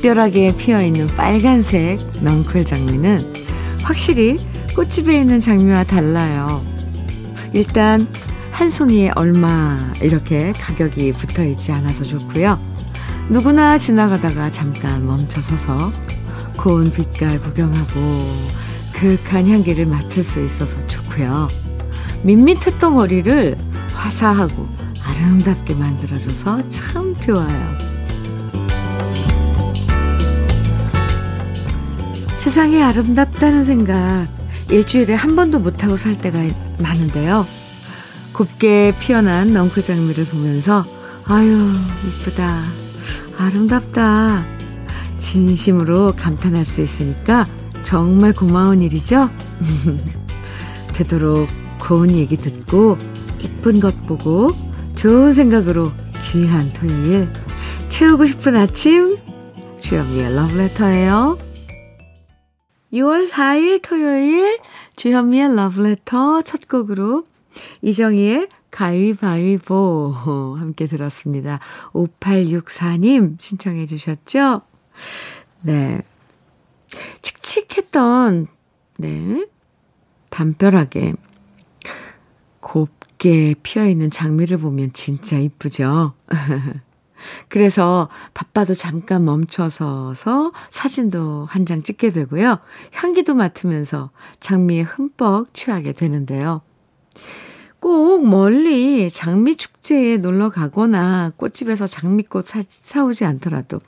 담벼락에 피어있는 빨간색 넝쿨 장미는 확실히 꽃집에 있는 장미와 달라요. 일단 한 송이에 얼마 이렇게 가격이 붙어 있지 않아서 좋고요. 누구나 지나가다가 잠깐 멈춰 서서 고운 빛깔 구경하고 그윽한 향기를 맡을 수 있어서 좋고요. 밋밋했던 머리를 화사하고 아름답게 만들어줘서 참 좋아요. 세상이 아름답다는 생각 일주일에 한 번도 못하고 살 때가 많은데요. 곱게 피어난 넝쿨 장미를 보면서 아유 이쁘다 아름답다 진심으로 감탄할 수 있으니까 정말 고마운 일이죠. 되도록 고운 얘기 듣고 이쁜 것 보고 좋은 생각으로 귀한 토요일 채우고 싶은 아침 주현미의 러브레터예요. 6월 4일 토요일 주현미의 러브레터 첫 곡으로 이정희의 가위바위보 함께 들었습니다. 5864님 신청해 주셨죠? 네. 칙칙했던 네. 담벼락에 곱게 피어있는 장미를 보면 진짜 이쁘죠? 그래서 바빠도 잠깐 멈춰서서 사진도 한 장 찍게 되고요. 향기도 맡으면서 장미에 흠뻑 취하게 되는데요. 꼭 멀리 장미 축제에 놀러 가거나 꽃집에서 장미꽃 사, 사오지 않더라도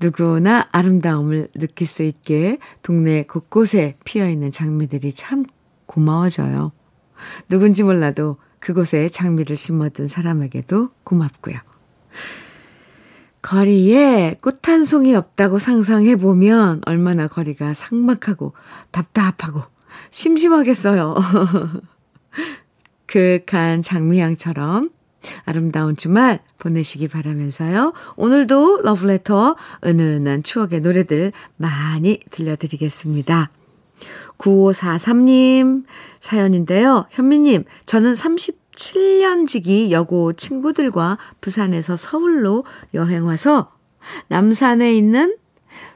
누구나 아름다움을 느낄 수 있게 동네 곳곳에 피어 있는 장미들이 참 고마워져요. 누군지 몰라도 그곳에 장미를 심어둔 사람에게도 고맙고요. 거리에 꽃 한 송이 없다고 상상해 보면 얼마나 거리가 삭막하고 답답하고 심심하겠어요. 그윽한 장미향처럼 아름다운 주말 보내시기 바라면서요. 오늘도 러브레터 은은한 추억의 노래들 많이 들려드리겠습니다. 9543님 사연인데요. 현미님, 저는 37년지기 여고 친구들과 부산에서 서울로 여행 와서 남산에 있는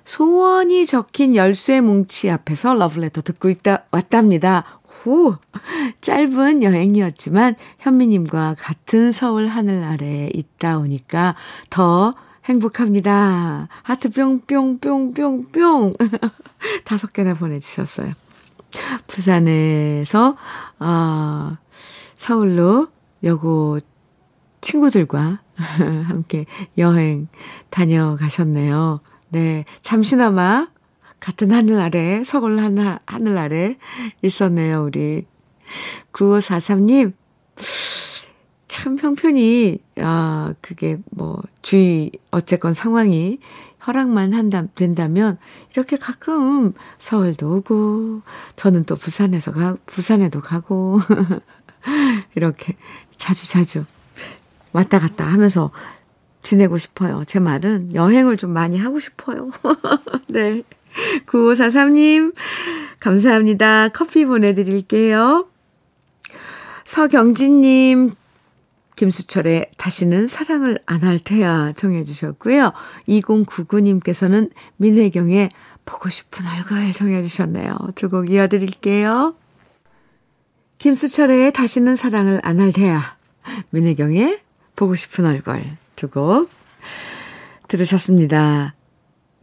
소원이 적힌 열쇠 뭉치 앞에서 러브레터 듣고 있다, 왔답니다. 후, 짧은 여행이었지만 현미님과 같은 서울 하늘 아래에 있다 오니까 더 행복합니다. 하트 뿅뿅뿅뿅뿅. 다섯 개나 보내주셨어요. 부산에서, 어, 서울로 여고 친구들과 함께 여행 다녀가셨네요. 네. 잠시나마 같은 하늘 아래, 서울 하늘, 하늘 아래 있었네요, 우리. 9543님. 참 형편이, 아, 그게 뭐, 주의, 어쨌건 상황이 허락만 한다, 된다면, 이렇게 가끔 서울도 오고, 저는 또 부산에서 가, 부산에도 가고, 이렇게 자주 자주 왔다 갔다 하면서 지내고 싶어요. 제 말은 여행을 좀 많이 하고 싶어요. 네. 9543님, 감사합니다. 커피 보내드릴게요. 서경진님, 김수철의 다시는 사랑을 안 할 테야 정해 주셨고요. 2099님께서는 민혜경의 보고 싶은 얼굴 정해 주셨네요. 두 곡 이어드릴게요. 김수철의 다시는 사랑을 안 할 테야. 민혜경의 보고 싶은 얼굴 두 곡 들으셨습니다.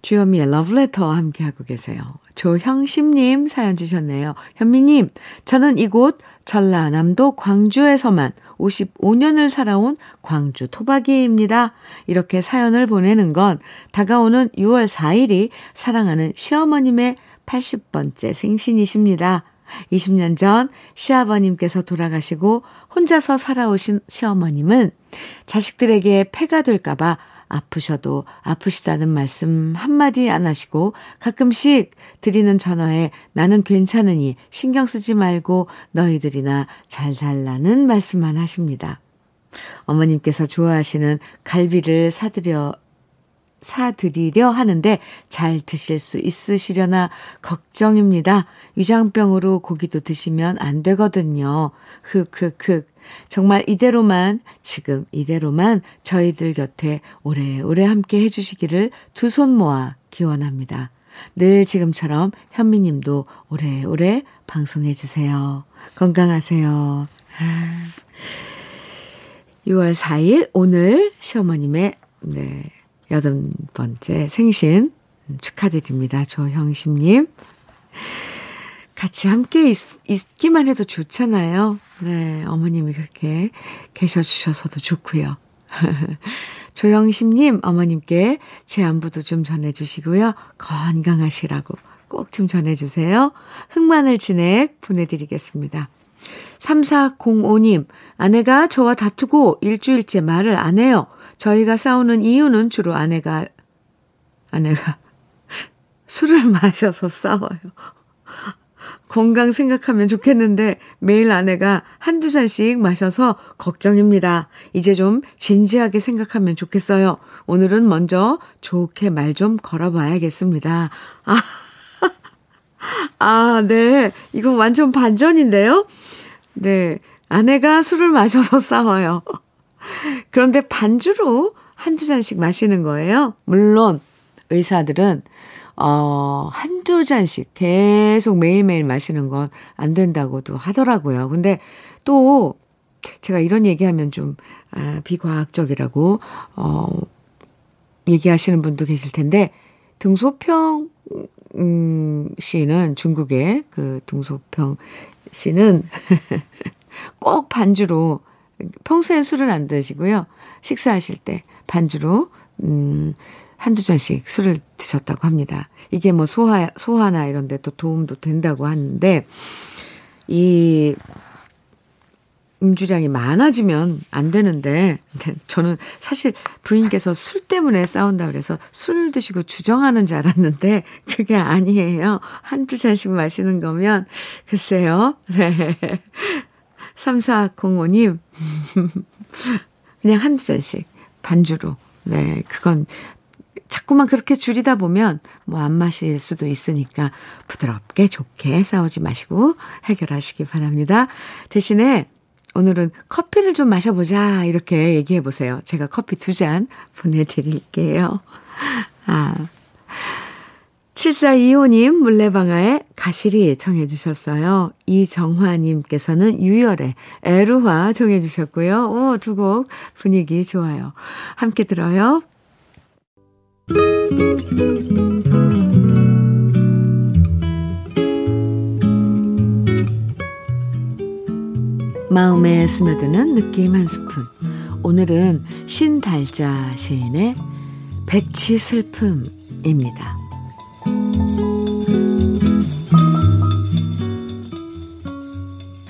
주현미의 러브레터와 함께하고 계세요. 조형심님 사연 주셨네요. 현미님, 저는 이곳 전라남도 광주에서만 55년을 살아온 광주 토박이입니다. 이렇게 사연을 보내는 건 다가오는 6월 4일이 사랑하는 시어머님의 80번째 생신이십니다. 20년 전 시아버님께서 돌아가시고 혼자서 살아오신 시어머님은 자식들에게 폐가 될까봐 아프셔도 아프시다는 말씀 한마디 안 하시고 가끔씩 드리는 전화에 나는 괜찮으니 신경 쓰지 말고 너희들이나 잘 살라는 말씀만 하십니다. 어머님께서 좋아하시는 갈비를 사드려 사드리려 하는데 잘 드실 수 있으시려나 걱정입니다. 위장병으로 고기도 드시면 안 되거든요. 흑흑흑 정말 이대로만, 지금 이대로만 저희들 곁에 오래오래 함께 해주시기를 두 손 모아 기원합니다. 늘 지금처럼 현미 님도 오래오래 방송해주세요. 건강하세요. 6월 4일, 오늘 시어머님의, 네, 여덟 번째 생신 축하드립니다. 조형심님. 같이 함께 있, 있기만 해도 좋잖아요. 네, 어머님이 그렇게 계셔주셔서도 좋고요. 조영심님, 어머님께 제 안부도 좀 전해주시고요. 건강하시라고 꼭 좀 전해주세요. 흑마늘 진액 보내드리겠습니다. 3405님, 아내가 저와 다투고 일주일째 말을 안 해요. 저희가 싸우는 이유는 주로 아내가, 아내가 술을 마셔서 싸워요. 건강 생각하면 좋겠는데 매일 아내가 한두 잔씩 마셔서 걱정입니다. 이제 좀 진지하게 생각하면 좋겠어요. 오늘은 먼저 좋게 말 좀 걸어봐야겠습니다. 아, 아, 네. 이건 완전 반전인데요? 네. 아내가 술을 마셔서 싸워요. 그런데 반주로 한두 잔씩 마시는 거예요. 물론 의사들은 어, 한두 잔씩 계속 매일매일 마시는 건 안 된다고도 하더라고요. 근데 또 제가 이런 얘기하면 좀, 아, 비과학적이라고, 어, 얘기하시는 분도 계실 텐데, 등소평, 음, 씨는 중국의 그 등소평 씨는 꼭 반주로, 평소엔 술을 안 드시고요. 식사하실 때 반주로, 음, 한두 잔씩 술을 드셨다고 합니다. 이게 뭐 소화, 소화나 이런 데 또 도움도 된다고 하는데, 이 음주량이 많아지면 안 되는데, 저는 사실 부인께서 술 때문에 싸운다 그래서 술 드시고 주정하는 줄 알았는데, 그게 아니에요. 한두 잔씩 마시는 거면, 글쎄요. 네. 3405님, 그냥 한두 잔씩 반주로. 네, 그건 자꾸만 그렇게 줄이다 보면 뭐 안 마실 수도 있으니까 부드럽게 좋게 싸우지 마시고 해결하시기 바랍니다. 대신에 오늘은 커피를 좀 마셔보자 이렇게 얘기해 보세요. 제가 커피 두 잔 보내드릴게요. 아. 7425님 물레방아에 가시리 청해 주셨어요. 이정화님께서는 유열의 에루화 청해 주셨고요. 오, 두 곡 분위기 좋아요. 함께 들어요. 마음에 스며드는 느낌 한 스푼. 오늘은 신달자 시인의 백치 슬픔입니다.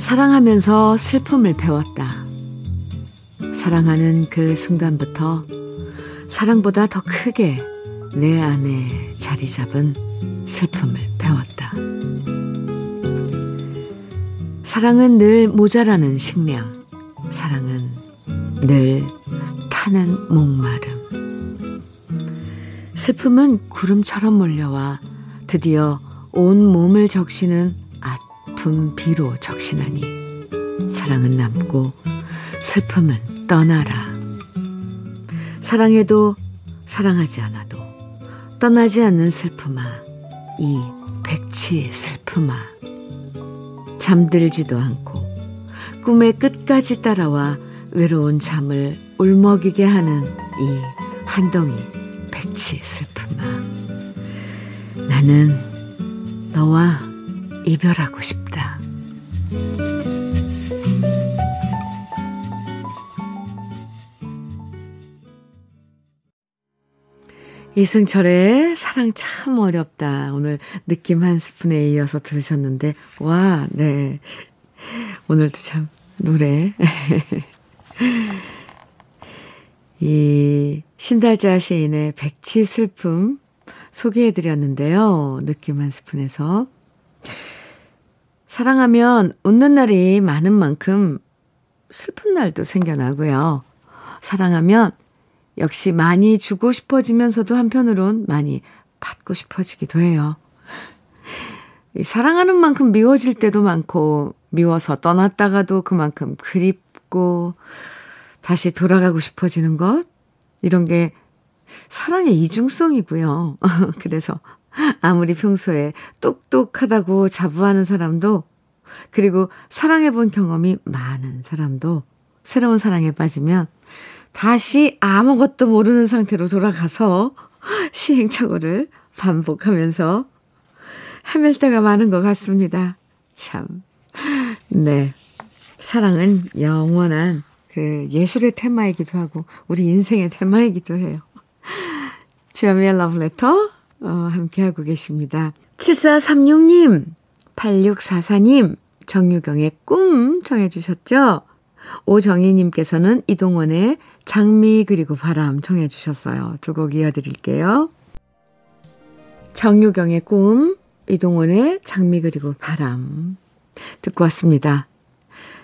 사랑하면서 슬픔을 배웠다. 사랑하는 그 순간부터 사랑보다 더 크게 내 안에 자리 잡은 슬픔을 배웠다. 사랑은 늘 모자라는 식량, 사랑은 늘 타는 목마름. 슬픔은 구름처럼 몰려와 드디어 온 몸을 적시는 아픔 비로 적시나니 사랑은 남고 슬픔은 떠나라. 사랑해도 사랑하지 않아도 떠나지 않는 슬픔아, 이 백치의 슬픔아. 잠들지도 않고 꿈의 끝까지 따라와 외로운 잠을 울먹이게 하는 이 한덩이 백치 슬픔아. 나는 너와 이별하고 싶다. 이승철의 사랑 참 어렵다. 오늘 느낌 한 스푼에 이어서 들으셨는데, 와, 네. 오늘도 참 노래. 이 신달자 시인의 백치 슬픔 소개해드렸는데요. 느낌 한 스푼에서. 사랑하면 웃는 날이 많은 만큼 슬픈 날도 생겨나고요. 사랑하면 역시 많이 주고 싶어지면서도 한편으론 많이 받고 싶어지기도 해요. 사랑하는 만큼 미워질 때도 많고, 미워서 떠났다가도 그만큼 그립고 다시 돌아가고 싶어지는 것? 이런 게 사랑의 이중성이고요. 그래서 아무리 평소에 똑똑하다고 자부하는 사람도, 그리고 사랑해본 경험이 많은 사람도 새로운 사랑에 빠지면 다시 아무것도 모르는 상태로 돌아가서 시행착오를 반복하면서 헤맬 때가 많은 것 같습니다. 참. 네. 사랑은 영원한 그 예술의 테마이기도 하고 우리 인생의 테마이기도 해요. 주현미의 러브레터 어, 함께하고 계십니다. 7436님, 8644님, 정유경의 꿈 청해 주셨죠? 오정희님께서는 이동원의 장미 그리고 바람 청해 주셨어요. 두 곡 이어드릴게요. 정유경의 꿈, 이동원의 장미 그리고 바람 듣고 왔습니다.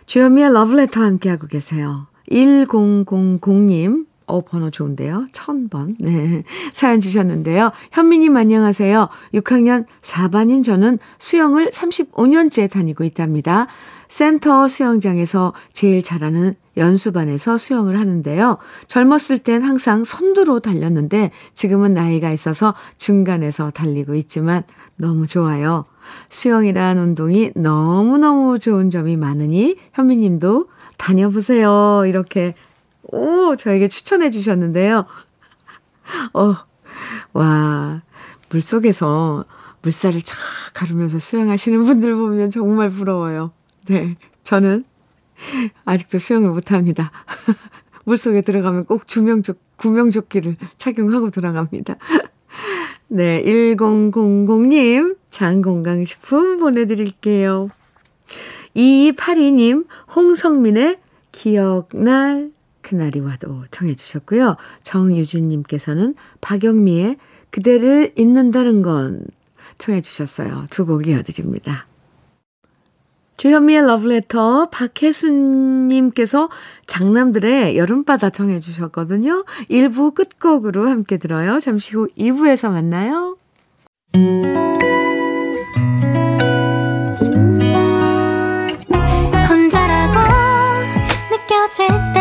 주현미의 러브레터 함께하고 계세요. 1000님, 어, 번호 좋은데요. 1000번. 네. 사연 주셨는데요. 현미님 안녕하세요. 6학년 4반인 저는 수영을 35년째 다니고 있답니다. 센터 수영장에서 제일 잘하는 연수반에서 수영을 하는데요. 젊었을 땐 항상 선두로 달렸는데 지금은 나이가 있어서 중간에서 달리고 있지만 너무 좋아요. 수영이란 운동이 너무너무 좋은 점이 많으니 현미님도 다녀보세요. 이렇게 오 저에게 추천해 주셨는데요. 어, 와 물 속에서 물살을 쫙 가르면서 수영하시는 분들 보면 정말 부러워요. 네, 저는 아직도 수영을 못합니다. 물 속에 들어가면 꼭 주명조, 구명조끼를 착용하고 들어갑니다. 네, 1000님, 장건강식품 보내드릴게요. 2282님, 홍성민의 기억날 그날이 와도 청해 주셨고요. 정유진님께서는 박영미의 그대를 잊는다는 건 청해 주셨어요. 두 곡 이어드립니다. 주현미의 러브레터 박혜순님께서 장남들의 여름바다 청해 주셨거든요. 1부 끝곡으로 함께 들어요. 잠시 후 2부에서 만나요. 혼자라고 느껴질 때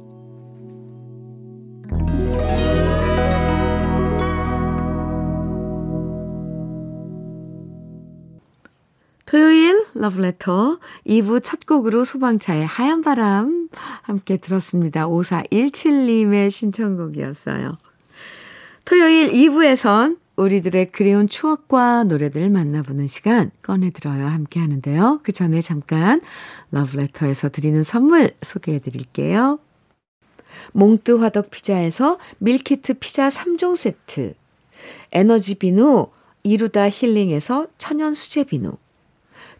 토요일 러브레터 2부 첫 곡으로 소방차의 하얀 바람 함께 들었습니다. 5417님의 신청곡이었어요. 토요일 2부에선 우리들의 그리운 추억과 노래들을 만나보는 시간 꺼내들어요 함께 하는데요. 그 전에 잠깐 러브레터에서 드리는 선물 소개해 드릴게요. 몽뜨 화덕 피자에서 밀키트 피자 3종 세트 에너지 비누 이루다 힐링에서 천연 수제 비누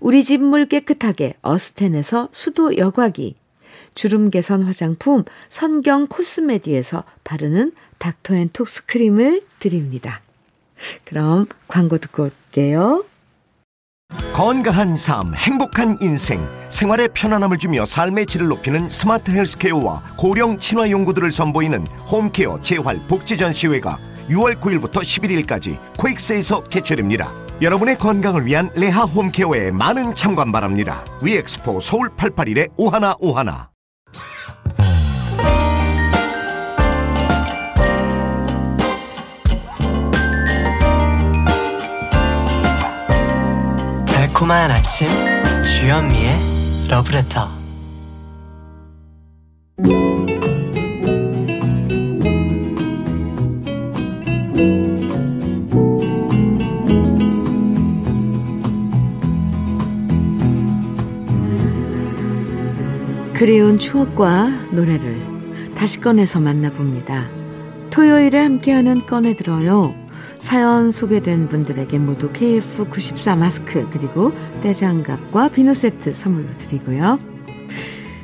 우리 집 물 깨끗하게 어스텐에서 수도 여과기, 주름 개선 화장품 선경 코스메디에서 바르는 닥터앤톡스 크림을 드립니다. 그럼 광고 듣고 올게요. 건강한 삶, 행복한 인생, 생활의 편안함을 주며 삶의 질을 높이는 스마트 헬스케어와 고령 친화 연구들을 선보이는 홈케어 재활 복지 전시회가 6월 9일부터 11일까지 코엑스에서 개최됩니다. 여러분의 건강을 위한 레하 홈케어에 많은 참관 바랍니다. 위엑스포 서울 881의 오하나 오하나. 달콤한 아침 주현미의 러브레터 그리운 추억과 노래를 다시 꺼내서 만나봅니다. 토요일에 함께하는 꺼내 들어요. 사연 소개된 분들에게 모두 KF94 마스크 그리고 떼장갑과 비누 세트 선물로 드리고요.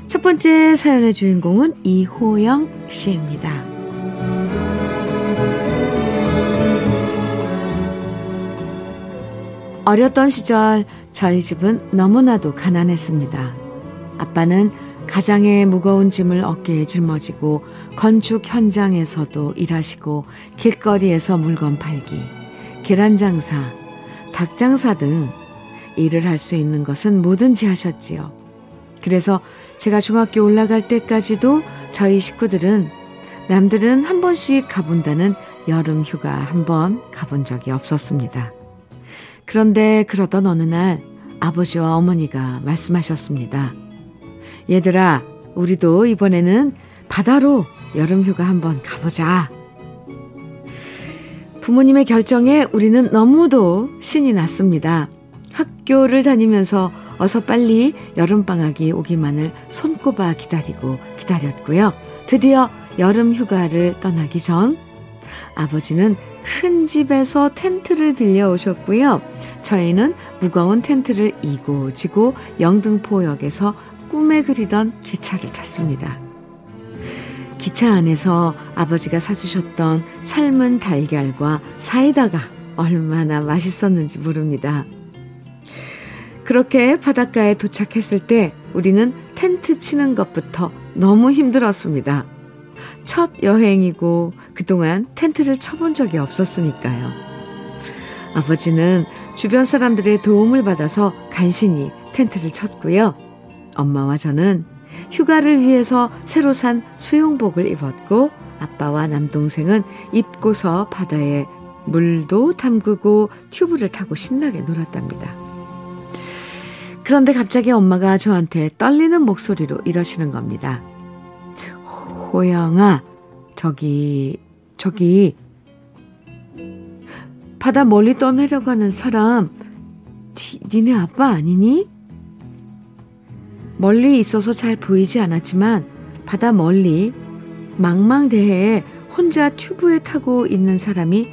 첫 번째 사연의 주인공은 이호영 씨입니다. 어렸던 시절 저희 집은 너무나도 가난했습니다. 아빠는 가장의 무거운 짐을 어깨에 짊어지고 건축 현장에서도 일하시고 길거리에서 물건 팔기, 계란 장사, 닭 장사 등 일을 할 수 있는 것은 뭐든지 하셨지요. 그래서 제가 중학교 올라갈 때까지도 저희 식구들은 남들은 한 번씩 가본다는 여름 휴가 한 번 가본 적이 없었습니다. 그런데 그러던 어느 날 아버지와 어머니가 말씀하셨습니다. 얘들아, 우리도 이번에는 바다로 여름 휴가 한번 가보자. 부모님의 결정에 우리는 너무도 신이 났습니다. 학교를 다니면서 어서 빨리 여름방학이 오기만을 손꼽아 기다리고 기다렸고요. 드디어 여름 휴가를 떠나기 전 아버지는 큰 집에서 텐트를 빌려 오셨고요. 저희는 무거운 텐트를 이고 지고 영등포역에서 꿈에 그리던 기차를 탔습니다. 기차 안에서 아버지가 사주셨던 삶은 달걀과 사이다가 얼마나 맛있었는지 모릅니다. 그렇게 바닷가에 도착했을 때 우리는 텐트 치는 것부터 너무 힘들었습니다. 첫 여행이고 그동안 텐트를 쳐본 적이 없었으니까요. 아버지는 주변 사람들의 도움을 받아서 간신히 텐트를 쳤고요. 엄마와 저는 휴가를 위해서 새로 산 수영복을 입었고 아빠와 남동생은 입고서 바다에 물도 담그고 튜브를 타고 신나게 놀았답니다. 그런데 갑자기 엄마가 저한테 떨리는 목소리로 이러시는 겁니다. 호영아, 저기, 저기, 바다 멀리 떠내려가는 사람, 니네 아빠 아니니? 멀리 있어서 잘 보이지 않았지만 바다 멀리 망망대해에 혼자 튜브에 타고 있는 사람이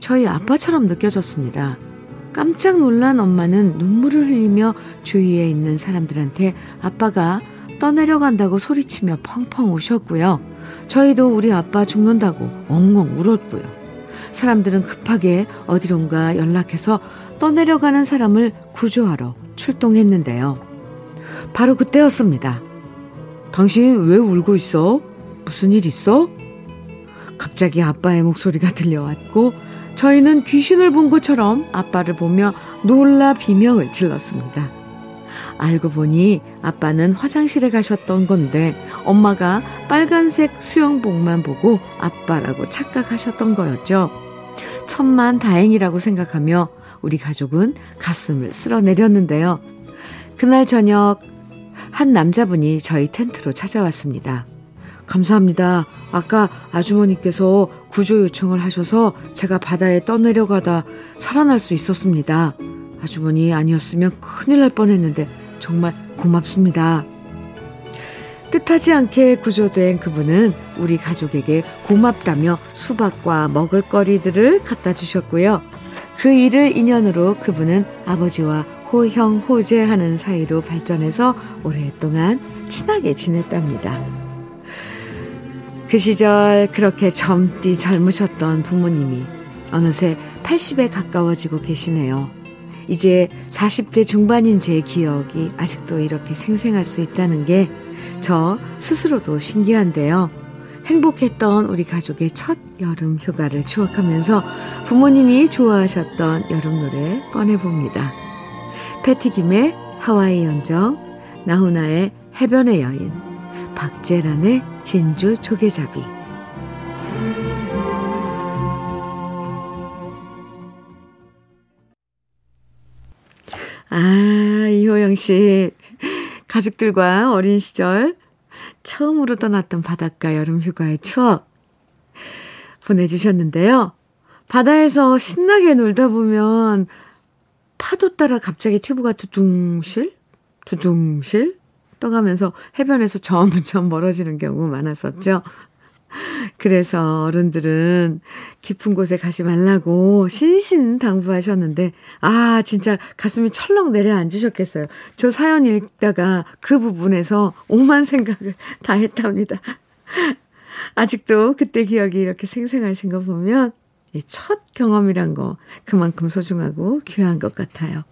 저희 아빠처럼 느껴졌습니다. 깜짝 놀란 엄마는 눈물을 흘리며 주위에 있는 사람들한테 아빠가 떠내려간다고 소리치며 펑펑 우셨고요. 저희도 우리 아빠 죽는다고 엉엉 울었고요. 사람들은 급하게 어디론가 연락해서 떠내려가는 사람을 구조하러 출동했는데요. 바로 그때였습니다. 당신 왜 울고 있어? 무슨 일 있어? 갑자기 아빠의 목소리가 들려왔고 저희는 귀신을 본 것처럼 아빠를 보며 놀라 비명을 질렀습니다. 알고 보니 아빠는 화장실에 가셨던 건데 엄마가 빨간색 수영복만 보고 아빠라고 착각하셨던 거였죠. 천만 다행이라고 생각하며 우리 가족은 가슴을 쓸어내렸는데요. 그날 저녁 한 남자분이 저희 텐트로 찾아왔습니다. 감사합니다. 아까 아주머니께서 구조 요청을 하셔서 제가 바다에 떠내려가다 살아날 수 있었습니다. 아주머니 아니었으면 큰일 날 뻔했는데 정말 고맙습니다. 뜻하지 않게 구조된 그분은 우리 가족에게 고맙다며 수박과 먹을거리들을 갖다 주셨고요. 그 일을 인연으로 그분은 아버지와 호형 호재하는 사이로 발전해서 오랫동안 친하게 지냈답니다. 그 시절 그렇게 젊디 젊으셨던 부모님이 어느새 80에 가까워지고 계시네요. 이제 40대 중반인 제 기억이 아직도 이렇게 생생할 수 있다는 게 저 스스로도 신기한데요. 행복했던 우리 가족의 첫 여름 휴가를 추억하면서 부모님이 좋아하셨던 여름 노래 꺼내봅니다. 패티김의 하와이 연정, 나훈아의 해변의 여인, 박재란의 진주 조개잡이. 아, 이호영 씨. 가족들과 어린 시절 처음으로 떠났던 바닷가 여름 휴가의 추억 보내주셨는데요. 바다에서 신나게 놀다 보면 파도 따라 갑자기 튜브가 두둥실? 두둥실? 떠가면서 해변에서 점점 멀어지는 경우 많았었죠. 그래서 어른들은 깊은 곳에 가지 말라고 신신 당부하셨는데, 아, 진짜 가슴이 철렁 내려앉으셨겠어요. 저 사연 읽다가 그 부분에서 오만 생각을 다 했답니다. 아직도 그때 기억이 이렇게 생생하신 거 보면 첫 경험이란 거 그만큼 소중하고 귀한 것 같아요.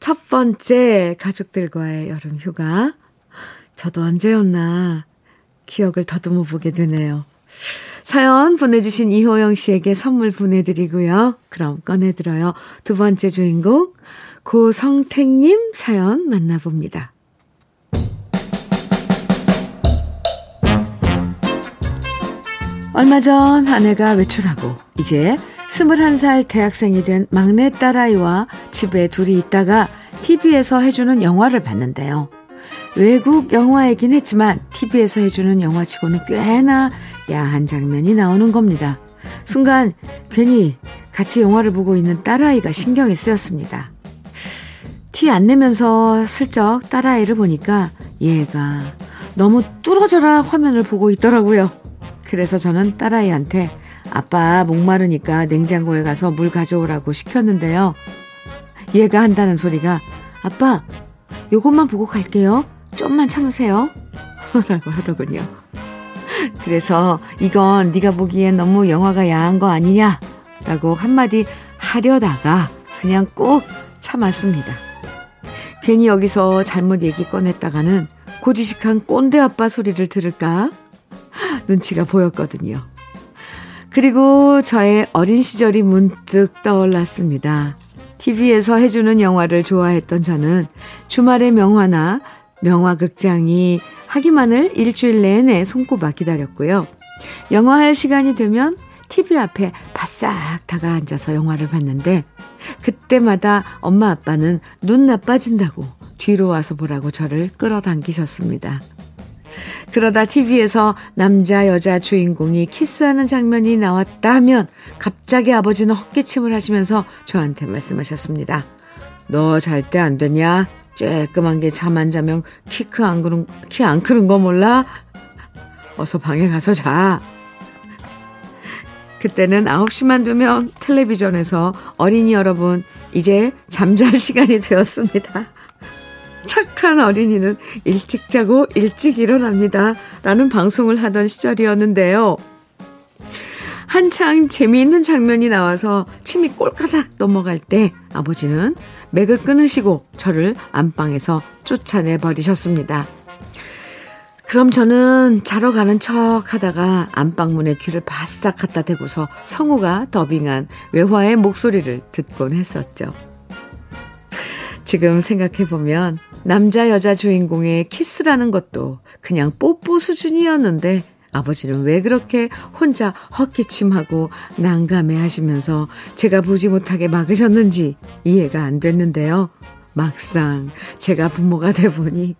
첫 번째 가족들과의 여름 휴가. 저도 언제였나 기억을 더듬어 보게 되네요. 사연 보내주신 이호영 씨에게 선물 보내드리고요. 그럼 꺼내들어요. 두 번째 주인공 고성택님 사연 만나봅니다. 얼마 전 아내가 외출하고 이제 21살 대학생이 된 막내 딸아이와 집에 둘이 있다가 TV에서 해주는 영화를 봤는데요. 외국 영화이긴 했지만 TV에서 해주는 영화치고는 꽤나 야한 장면이 나오는 겁니다. 순간 괜히 같이 영화를 보고 있는 딸아이가 신경이 쓰였습니다. 티 안 내면서 슬쩍 딸아이를 보니까 얘가 너무 뚫어져라 화면을 보고 있더라고요. 그래서 저는 딸아이한테 아빠 목마르니까 냉장고에 가서 물 가져오라고 시켰는데요. 얘가 한다는 소리가 아빠 요것만 보고 갈게요. 좀만 참으세요. 라고 하더군요. 그래서 이건 네가 보기엔 너무 영화가 야한 거 아니냐? 라고 한마디 하려다가 그냥 꾹 참았습니다. 괜히 여기서 잘못 얘기 꺼냈다가는 고지식한 꼰대 아빠 소리를 들을까? 눈치가 보였거든요. 그리고 저의 어린 시절이 문득 떠올랐습니다. TV에서 해주는 영화를 좋아했던 저는 주말에 명화나 명화극장이 하기만을 일주일 내내 손꼽아 기다렸고요. 영화할 시간이 되면 TV 앞에 바싹 다가 앉아서 영화를 봤는데 그때마다 엄마 아빠는 눈 나빠진다고 뒤로 와서 보라고 저를 끌어당기셨습니다. 그러다 TV에서 남자 여자 주인공이 키스하는 장면이 나왔다면 갑자기 아버지는 헛기침을 하시면서 저한테 말씀하셨습니다. 너 잘 때 안 되냐? 쬐끄만 게 잠 안 자면 키 크안 그런 키안 크는 거 몰라? 어서 방에 가서 자. 그때는 9시만 되면 텔레비전에서 어린이 여러분 이제 잠잘 시간이 되었습니다. 착한 어린이는 일찍 자고 일찍 일어납니다. 라는 방송을 하던 시절이었는데요. 한창 재미있는 장면이 나와서 침이 꼴까닥 넘어갈 때 아버지는 맥을 끊으시고 저를 안방에서 쫓아내 버리셨습니다. 그럼 저는 자러 가는 척 하다가 안방문에 귀를 바싹 갖다 대고서 성우가 더빙한 외화의 목소리를 듣곤 했었죠. 지금 생각해보면 남자 여자 주인공의 키스라는 것도 그냥 뽀뽀 수준이었는데 아버지는 왜 그렇게 혼자 헛기침하고 난감해 하시면서 제가 보지 못하게 막으셨는지 이해가 안 됐는데요. 막상 제가 부모가 돼 보니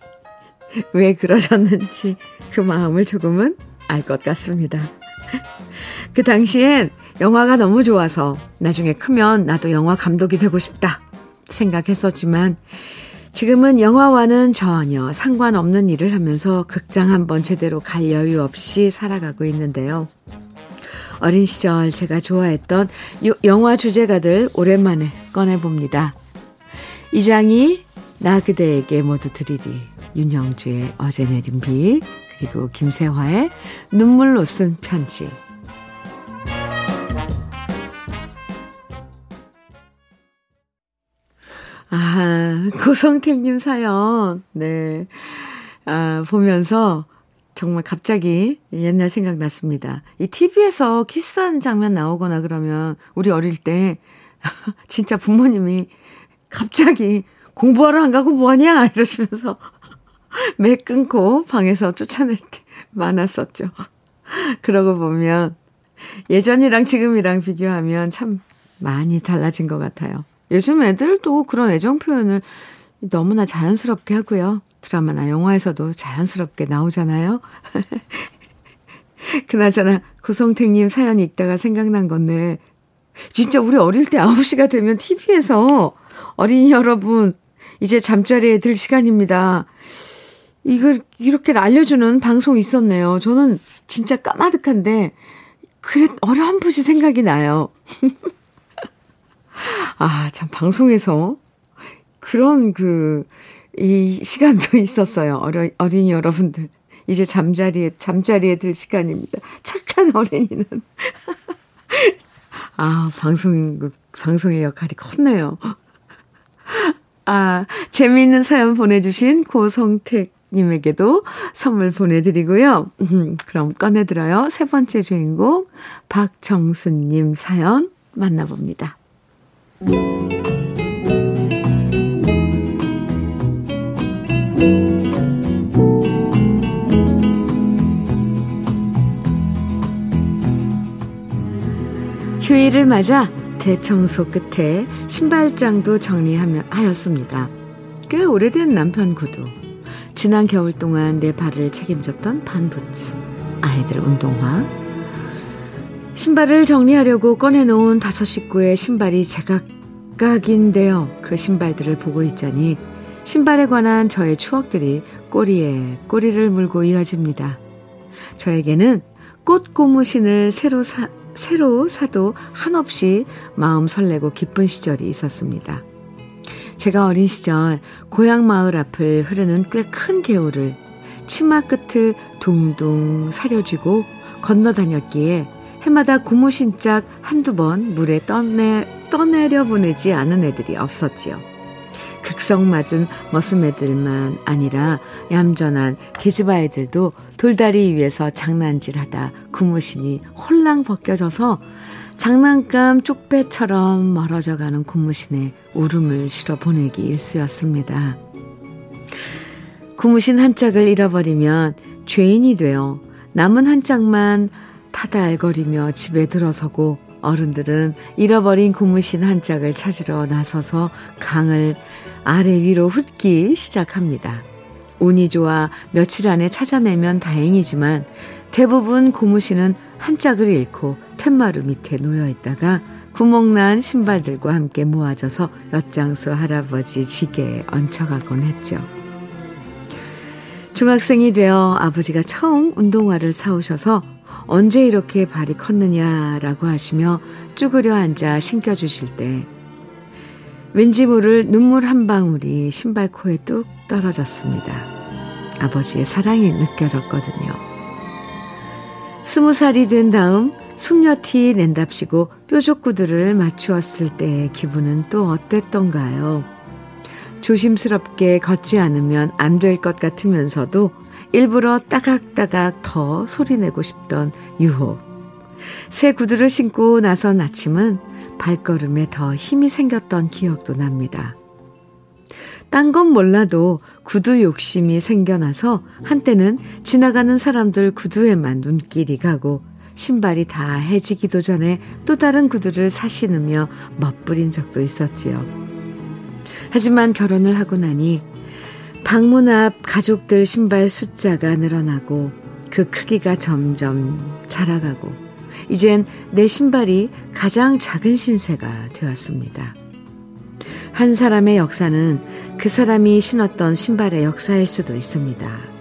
왜 그러셨는지 그 마음을 조금은 알 것 같습니다. 그 당시엔 영화가 너무 좋아서 나중에 크면 나도 영화 감독이 되고 싶다 생각했었지만 지금은 영화와는 전혀 상관없는 일을 하면서 극장 한번 제대로 갈 여유 없이 살아가고 있는데요. 어린 시절 제가 좋아했던 영화 주제가들 오랜만에 꺼내봅니다. 이장이 나 그대에게 모두 드리리 윤영주의 어제 내린 비 그리고 김세화의 눈물로 쓴 편지 아, 고성택님 사연. 네. 아, 보면서 정말 갑자기 옛날 생각났습니다. 이 TV에서 키스하는 장면 나오거나 그러면 우리 어릴 때 진짜 부모님이 갑자기 공부하러 안 가고 뭐하냐 이러시면서 매 끊고 방에서 쫓아낼 때 많았었죠. 그러고 보면 예전이랑 지금이랑 비교하면 참 많이 달라진 것 같아요. 요즘 애들도 그런 애정 표현을 너무나 자연스럽게 하고요. 드라마나 영화에서도 자연스럽게 나오잖아요. 그나저나 고성택님 사연이 읽다가 생각난 건데 진짜 우리 어릴 때 9시가 되면 TV에서 어린이 여러분 이제 잠자리에 들 시간입니다. 이걸 이렇게 알려주는 방송이 있었네요. 저는 진짜 까마득한데 그래 어렴풋이 생각이 나요. 아, 참, 방송에서 그런 그, 이 시간도 있었어요. 어려, 어린이 여러분들. 이제 잠자리에, 잠자리에 들 시간입니다. 착한 어린이는. 아, 방송, 방송의 역할이 컸네요. 아, 재미있는 사연 보내주신 고성택 님에게도 선물 보내드리고요. 음, 그럼 꺼내들어요. 세 번째 주인공 박정수님 사연 만나봅니다. 휴일을 맞아 대청소 끝에 신발장도 정리하였습니다. 꽤 오래된 남편 구두. 지난 겨울 동안 내 발을 책임졌던 반부츠. 아이들 운동화. 신발을 정리하려고 꺼내놓은 다섯 식구의 신발이 제각각인데요. 그 신발들을 보고 있자니 신발에 관한 저의 추억들이 꼬리에 꼬리를 물고 이어집니다. 저에게는 꽃 고무신을 새로 사, 새로 사도 한없이 마음 설레고 기쁜 시절이 있었습니다. 제가 어린 시절 고향 마을 앞을 흐르는 꽤 큰 개울을 치마 끝을 둥둥 사려쥐고 건너 다녔기에 해마다 고무 신짝 한두 번 물에 떠내, 떠내려 보내지 않은 애들이 없었지요. 극성 맞은 머슴애들만 아니라 얌전한 계집아이들도 돌다리 위에서 장난질하다 고무신이 홀랑 벗겨져서 장난감 쪽배처럼 멀어져가는 고무신에 울음을 실어 보내기 일쑤였습니다. 고무신 한 짝을 잃어버리면 죄인이 되어 남은 한 짝만 타달거리며 집에 들어서고 어른들은 잃어버린 고무신 한 짝을 찾으러 나서서 강을 아래 위로 훑기 시작합니다. 운이 좋아 며칠 안에 찾아내면 다행이지만 대부분 고무신은 한 짝을 잃고 툇마루 밑에 놓여 있다가 구멍난 신발들과 함께 모아져서 엿장수 할아버지 지게에 얹혀가곤 했죠. 중학생이 되어 아버지가 처음 운동화를 사오셔서 언제 이렇게 발이 컸느냐라고 하시며 쭈그려 앉아 신겨주실 때 왠지 모를 눈물 한 방울이 신발 코에 뚝 떨어졌습니다. 아버지의 사랑이 느껴졌거든요. 스무 살이 된 다음 숙녀티 낸답시고 뾰족구두를 맞추었을 때의 기분은 또 어땠던가요? 조심스럽게 걷지 않으면 안 될 것 같으면서도 일부러 따각따각 더 소리내고 싶던 유혹. 새 구두를 신고 나선 아침은 발걸음에 더 힘이 생겼던 기억도 납니다. 딴 건 몰라도 구두 욕심이 생겨나서 한때는 지나가는 사람들 구두에만 눈길이 가고 신발이 다 해지기도 전에 또 다른 구두를 사 신으며 멋부린 적도 있었지요. 하지만 결혼을 하고 나니 방문 앞 가족들 신발 숫자가 늘어나고 그 크기가 점점 자라가고 이젠 내 신발이 가장 작은 신세가 되었습니다. 한 사람의 역사는 그 사람이 신었던 신발의 역사일 수도 있습니다.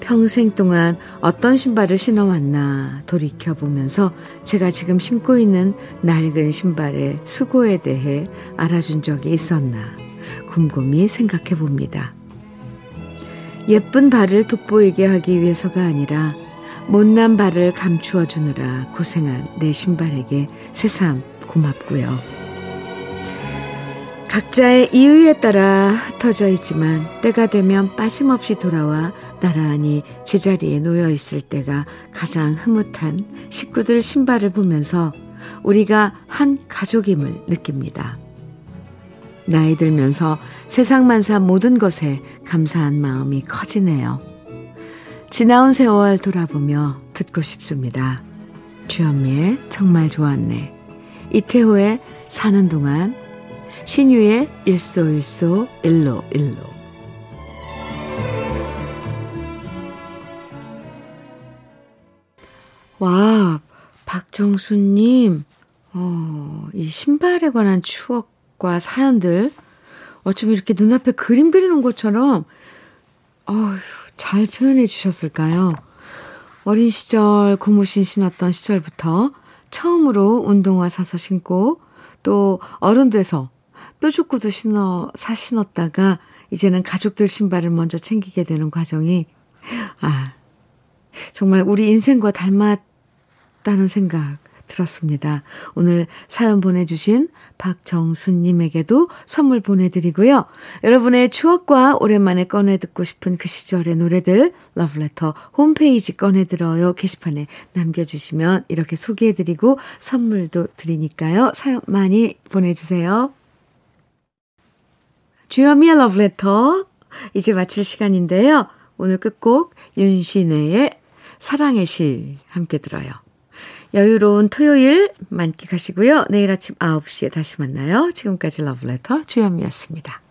평생 동안 어떤 신발을 신어왔나 돌이켜보면서 제가 지금 신고 있는 낡은 신발의 수고에 대해 알아준 적이 있었나 곰곰이 생각해 봅니다. 예쁜 발을 돋보이게 하기 위해서가 아니라 못난 발을 감추어 주느라 고생한 내 신발에게 새삼 고맙고요. 각자의 이유에 따라 흩어져 있지만 때가 되면 빠짐없이 돌아와 나란히 제자리에 놓여 있을 때가 가장 흐뭇한 식구들 신발을 보면서 우리가 한 가족임을 느낍니다. 나이 들면서 세상 만사 모든 것에 감사한 마음이 커지네요. 지나온 세월 돌아보며 듣고 싶습니다. 주현미의 정말 좋았네. 이태호의 사는 동안 신유의 일소일소 일로 일로 와 박정수님 어, 이 신발에 관한 추억 과 사연들 어쩜 이렇게 눈앞에 그림 그리는 것처럼 어휴, 잘 표현해 주셨을까요? 어린 시절 고무신 신었던 시절부터 처음으로 운동화 사서 신고 또 어른 돼서 뾰족구도 신어, 사 신었다가 이제는 가족들 신발을 먼저 챙기게 되는 과정이, 아, 정말 우리 인생과 닮았다는 생각 들었습니다. 오늘 사연 보내주신 박정수님에게도 선물 보내드리고요. 여러분의 추억과 오랜만에 꺼내 듣고 싶은 그 시절의 노래들 러브레터 홈페이지 꺼내들어요 게시판에 남겨주시면 이렇게 소개해드리고 선물도 드리니까요. 사연 많이 보내주세요. 주여미의 러브레터 이제 마칠 시간인데요. 오늘 끝곡 윤신혜의 사랑의 시 함께 들어요. 여유로운 토요일 만끽하시고요. 내일 아침 9시에 다시 만나요. 지금까지 러브레터 주현미였습니다.